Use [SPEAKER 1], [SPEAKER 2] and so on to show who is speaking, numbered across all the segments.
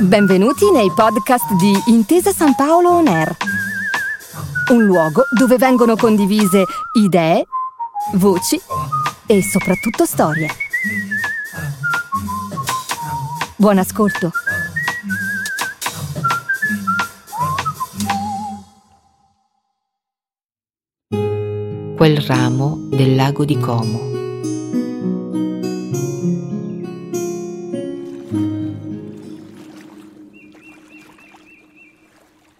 [SPEAKER 1] Benvenuti nei podcast di Intesa San Paolo On Air, un luogo dove vengono condivise idee, voci e soprattutto storie. Buon ascolto.
[SPEAKER 2] Quel ramo del lago di Como.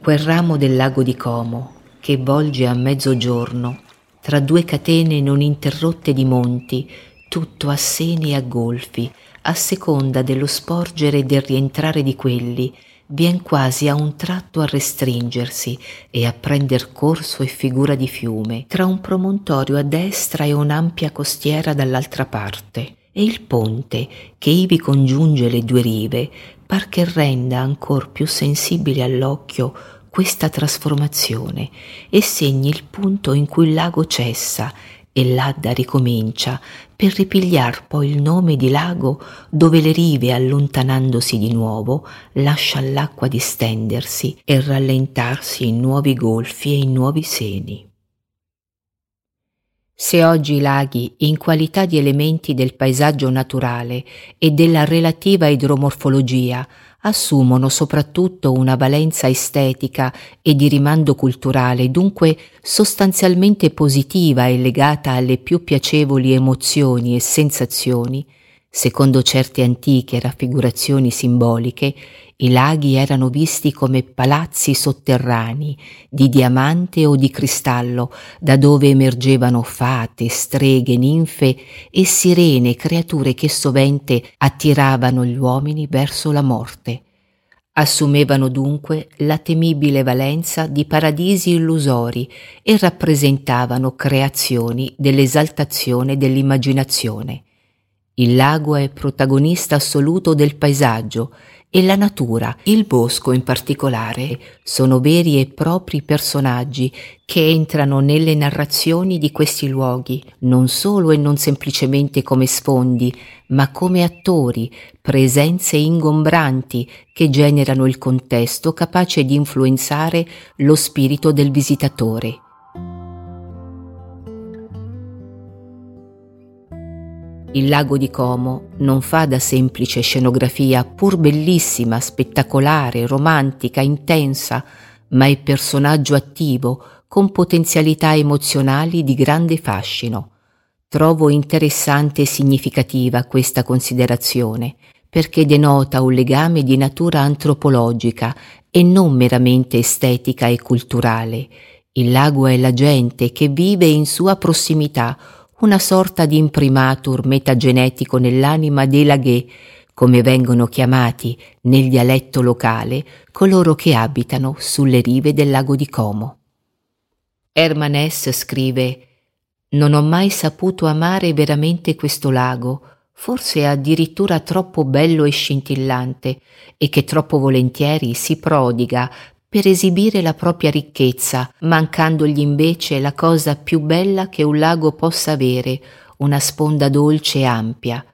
[SPEAKER 2] Quel ramo del lago di Como che volge a mezzogiorno tra due catene non interrotte di monti, tutto a seni e a golfi, a seconda dello sporgere e del rientrare di quelli, vien quasi a un tratto a restringersi e a prender corso e figura di fiume, tra un promontorio a destra e un'ampia costiera dall'altra parte. E il ponte, che ivi congiunge le due rive, par che renda ancor più sensibile all'occhio questa trasformazione e segni il punto in cui il lago cessa e l'Adda ricomincia per ripigliar poi il nome di lago dove le rive allontanandosi di nuovo lascia l'acqua distendersi e rallentarsi in nuovi golfi e in nuovi seni. Se oggi i laghi, in qualità di elementi del paesaggio naturale e della relativa idromorfologia, assumono soprattutto una valenza estetica e di rimando culturale, dunque sostanzialmente positiva e legata alle più piacevoli emozioni e sensazioni, secondo certe antiche raffigurazioni simboliche, i laghi erano visti come palazzi sotterranei di diamante o di cristallo, da dove emergevano fate, streghe, ninfe e sirene, creature che sovente attiravano gli uomini verso la morte. Assumevano dunque la temibile valenza di paradisi illusori e rappresentavano creazioni dell'esaltazione dell'immaginazione. Il lago è protagonista assoluto del paesaggio e la natura, il bosco in particolare, sono veri e propri personaggi che entrano nelle narrazioni di questi luoghi, non solo e non semplicemente come sfondi, ma come attori, presenze ingombranti che generano il contesto capace di influenzare lo spirito del visitatore. Il lago di Como non fa da semplice scenografia, pur bellissima, spettacolare, romantica, intensa, ma è personaggio attivo, con potenzialità emozionali di grande fascino. Trovo interessante e significativa questa considerazione, perché denota un legame di natura antropologica e non meramente estetica e culturale. Il lago è la gente che vive in sua prossimità, una sorta di imprimatur metagenetico nell'anima dei laghè, come vengono chiamati nel dialetto locale coloro che abitano sulle rive del lago di Como. Herman S. scrive Non ho mai saputo amare veramente questo lago, forse addirittura troppo bello e scintillante, e che troppo volentieri si prodiga per esibire la propria ricchezza, mancandogli invece la cosa più bella che un lago possa avere, una sponda dolce e ampia.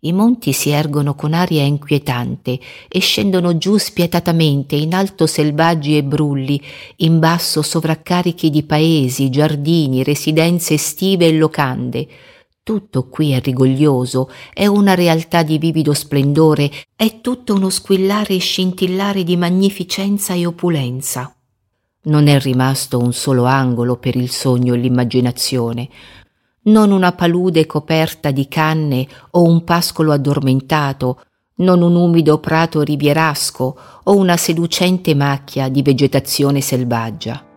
[SPEAKER 2] I monti si ergono con aria inquietante e scendono giù spietatamente in alto selvaggi e brulli, in basso sovraccarichi di paesi, giardini, residenze estive e locande, tutto qui è rigoglioso, è una realtà di vivido splendore, è tutto uno squillare e scintillare di magnificenza e opulenza. Non è rimasto un solo angolo per il sogno e l'immaginazione, non una palude coperta di canne o un pascolo addormentato, non un umido prato rivierasco o una seducente macchia di vegetazione selvaggia.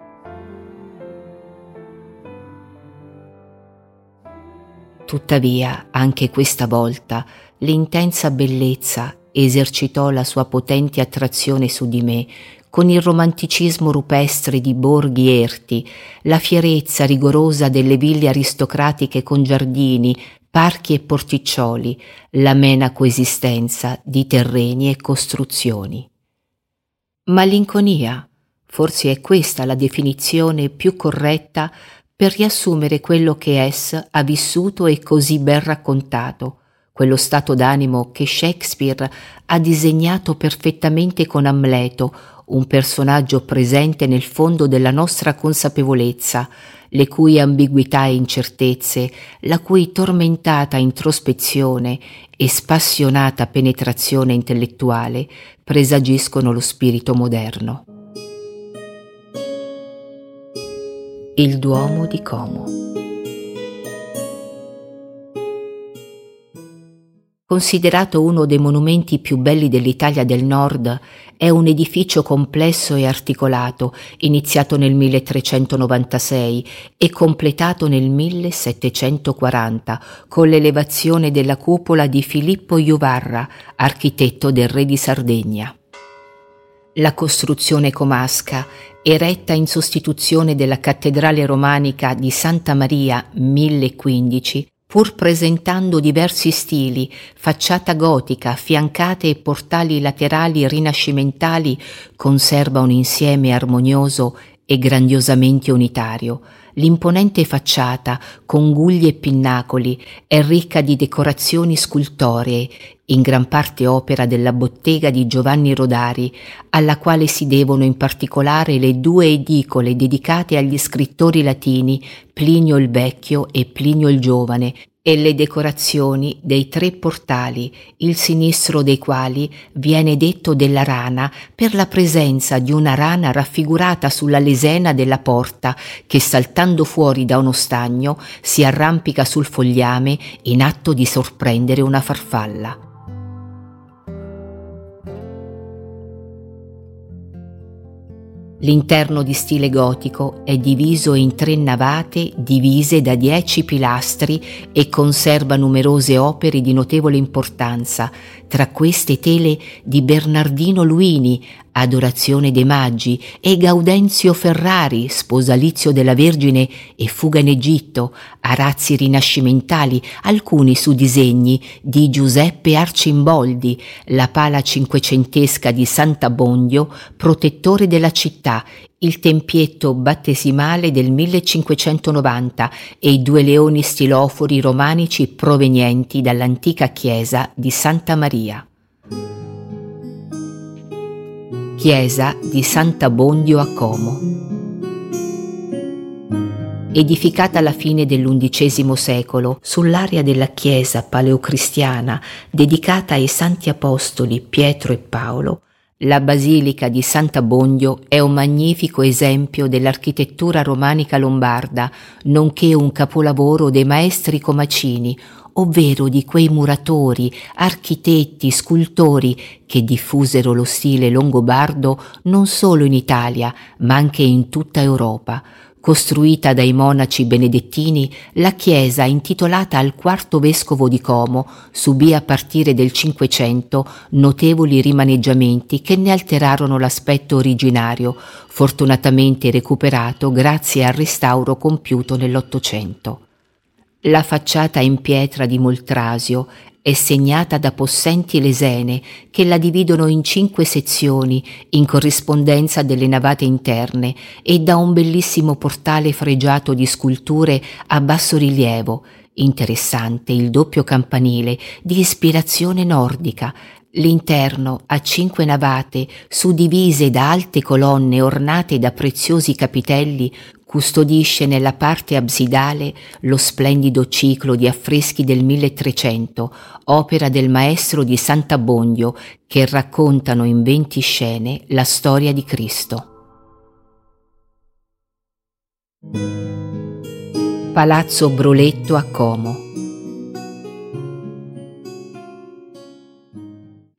[SPEAKER 2] Tuttavia, anche questa volta, l'intensa bellezza esercitò la sua potente attrazione su di me, con il romanticismo rupestre di borghi erti, la fierezza rigorosa delle ville aristocratiche con giardini, parchi e porticcioli, l'amena coesistenza di terreni e costruzioni. Malinconia, forse è questa la definizione più corretta per riassumere quello che ess ha vissuto e così ben raccontato, quello stato d'animo che Shakespeare ha disegnato perfettamente con Amleto, un personaggio presente nel fondo della nostra consapevolezza, le cui ambiguità e incertezze, la cui tormentata introspezione e spassionata penetrazione intellettuale presagiscono lo spirito moderno. Il Duomo di Como Considerato uno dei monumenti più belli dell'Italia del Nord, è un edificio complesso e articolato, iniziato nel 1396 e completato nel 1740 con l'elevazione della cupola di Filippo Juvarra, architetto del re di Sardegna. La costruzione comasca, eretta in sostituzione della cattedrale romanica di Santa Maria 1015, pur presentando diversi stili, facciata gotica, fiancate e portali laterali rinascimentali, conserva un insieme armonioso e grandiosamente unitario. L'imponente facciata, con gugli e pinnacoli, è ricca di decorazioni scultoree, in gran parte opera della bottega di Giovanni Rodari, alla quale si devono in particolare le due edicole dedicate agli scrittori latini Plinio il Vecchio e Plinio il Giovane, e le decorazioni dei tre portali, il sinistro dei quali viene detto della rana per la presenza di una rana raffigurata sulla lesena della porta che saltando fuori da uno stagno si arrampica sul fogliame in atto di sorprendere una farfalla. L'interno di stile gotico è diviso in tre navate divise da dieci pilastri e conserva numerose opere di notevole importanza, tra queste tele di Bernardino Luini, Adorazione dei Maggi, e Gaudenzio Ferrari, Sposalizio della Vergine e Fuga in Egitto, arazzi rinascimentali, alcuni su disegni di Giuseppe Arcimboldi, la pala cinquecentesca di Sant'Abbondio, protettore della città, il tempietto battesimale del 1590 e i due leoni stilofori romanici provenienti dall'antica chiesa di Santa Maria. Chiesa di Sant'Abbondio a Como. Edificata alla fine dell'undicesimo secolo sull'area della chiesa paleocristiana dedicata ai santi apostoli Pietro e Paolo, la Basilica di Sant'Abbondio è un magnifico esempio dell'architettura romanica lombarda, nonché un capolavoro dei maestri comacini, ovvero di quei muratori, architetti, scultori che diffusero lo stile longobardo non solo in Italia, ma anche in tutta Europa, Costruita dai monaci benedettini, la chiesa, intitolata al quarto vescovo di Como, subì a partire del Cinquecento notevoli rimaneggiamenti che ne alterarono l'aspetto originario, fortunatamente recuperato grazie al restauro compiuto nell'Ottocento. La facciata in pietra di Moltrasio è segnata da possenti lesene che la dividono in cinque sezioni in corrispondenza delle navate interne e da un bellissimo portale fregiato di sculture a basso rilievo, interessante il doppio campanile di ispirazione nordica, L'interno, a cinque navate, suddivise da alte colonne ornate da preziosi capitelli, custodisce nella parte absidale lo splendido ciclo di affreschi del 1300, opera del maestro di Sant'Abbondio, che raccontano in venti scene la storia di Cristo. Palazzo Broletto a Como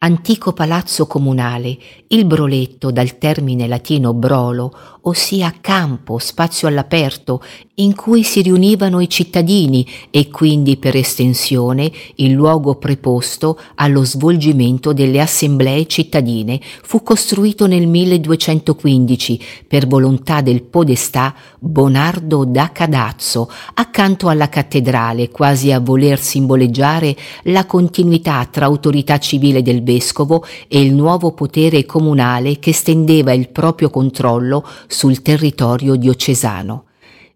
[SPEAKER 2] antico palazzo comunale, il broletto dal termine latino brolo, ossia campo, spazio all'aperto, in cui si riunivano i cittadini e quindi per estensione il luogo preposto allo svolgimento delle assemblee cittadine, fu costruito nel 1215 per volontà del podestà Bonardo da Cadazzo, accanto alla cattedrale, quasi a voler simboleggiare la continuità tra autorità civile del vescovo e il nuovo potere comunale che stendeva il proprio controllo sul territorio diocesano.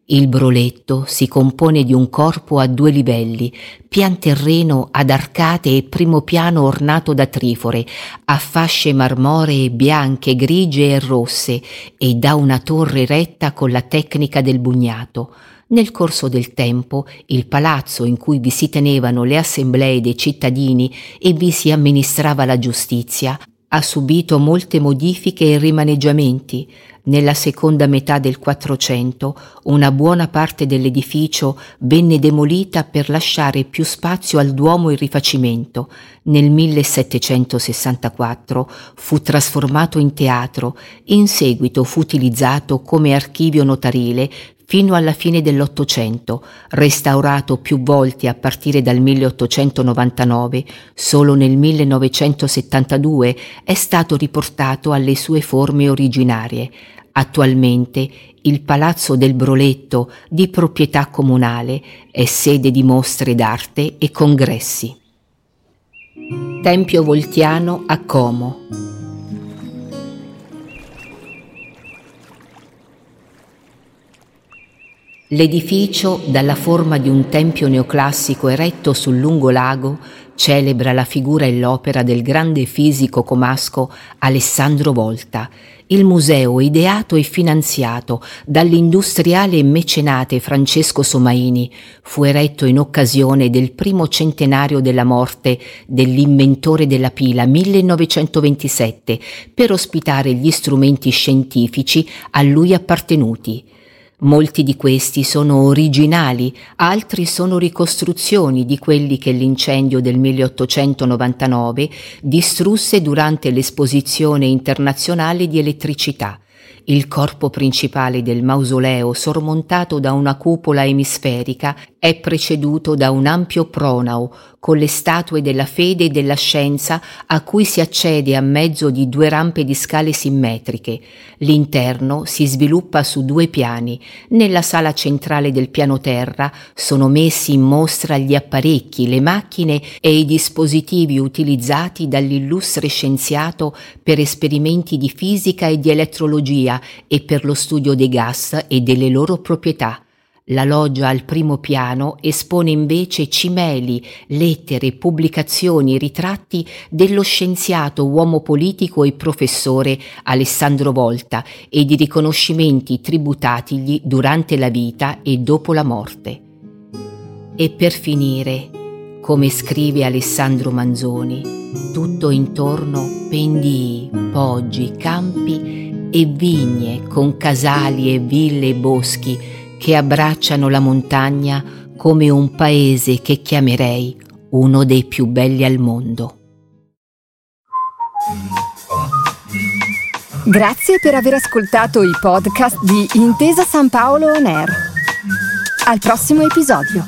[SPEAKER 2] Il broletto si compone di un corpo a due livelli, pian terreno ad arcate e primo piano ornato da trifore, a fasce marmoree bianche, grigie e rosse e da una torre retta con la tecnica del bugnato. Nel corso del tempo il palazzo in cui vi si tenevano le assemblee dei cittadini e vi si amministrava la giustizia ha subito molte modifiche e rimaneggiamenti. Nella seconda metà del Quattrocento una buona parte dell'edificio venne demolita per lasciare più spazio al Duomo e rifacimento. Nel 1764 fu trasformato in teatro, in seguito fu utilizzato come archivio notarile fino alla fine dell'Ottocento, restaurato più volte a partire dal 1899, solo nel 1972 è stato riportato alle sue forme originarie. Attualmente il Palazzo del Broletto, di proprietà comunale, è sede di mostre d'arte e congressi. Tempio Voltiano a Como L'edificio, dalla forma di un tempio neoclassico eretto sul lungo lago, celebra la figura e l'opera del grande fisico comasco Alessandro Volta. Il museo, ideato e finanziato dall'industriale e mecenate Francesco Somaini, fu eretto in occasione del primo centenario della morte dell'inventore della pila 1927 per ospitare gli strumenti scientifici a lui appartenuti. Molti di questi sono originali, altri sono ricostruzioni di quelli che l'incendio del 1899 distrusse durante l'esposizione internazionale di elettricità. Il corpo principale del mausoleo, sormontato da una cupola emisferica, è preceduto da un ampio pronao con le statue della fede e della scienza a cui si accede a mezzo di due rampe di scale simmetriche. L'interno si sviluppa su due piani. Nella sala centrale del piano terra sono messi in mostra gli apparecchi, le macchine e i dispositivi utilizzati dall'illustre scienziato per esperimenti di fisica e di elettrologia e per lo studio dei gas e delle loro proprietà. La loggia al primo piano espone invece cimeli, lettere, pubblicazioni, ritratti dello scienziato, uomo politico e professore Alessandro Volta e di riconoscimenti tributatigli durante la vita e dopo la morte. E per finire, come scrive Alessandro Manzoni, tutto intorno pendii, poggi, campi e vigne con casali e ville e boschi che abbracciano la montagna come un paese che chiamerei uno dei più belli al mondo.
[SPEAKER 1] Grazie per aver ascoltato i podcast di Intesa San Paolo On Air. Al prossimo episodio.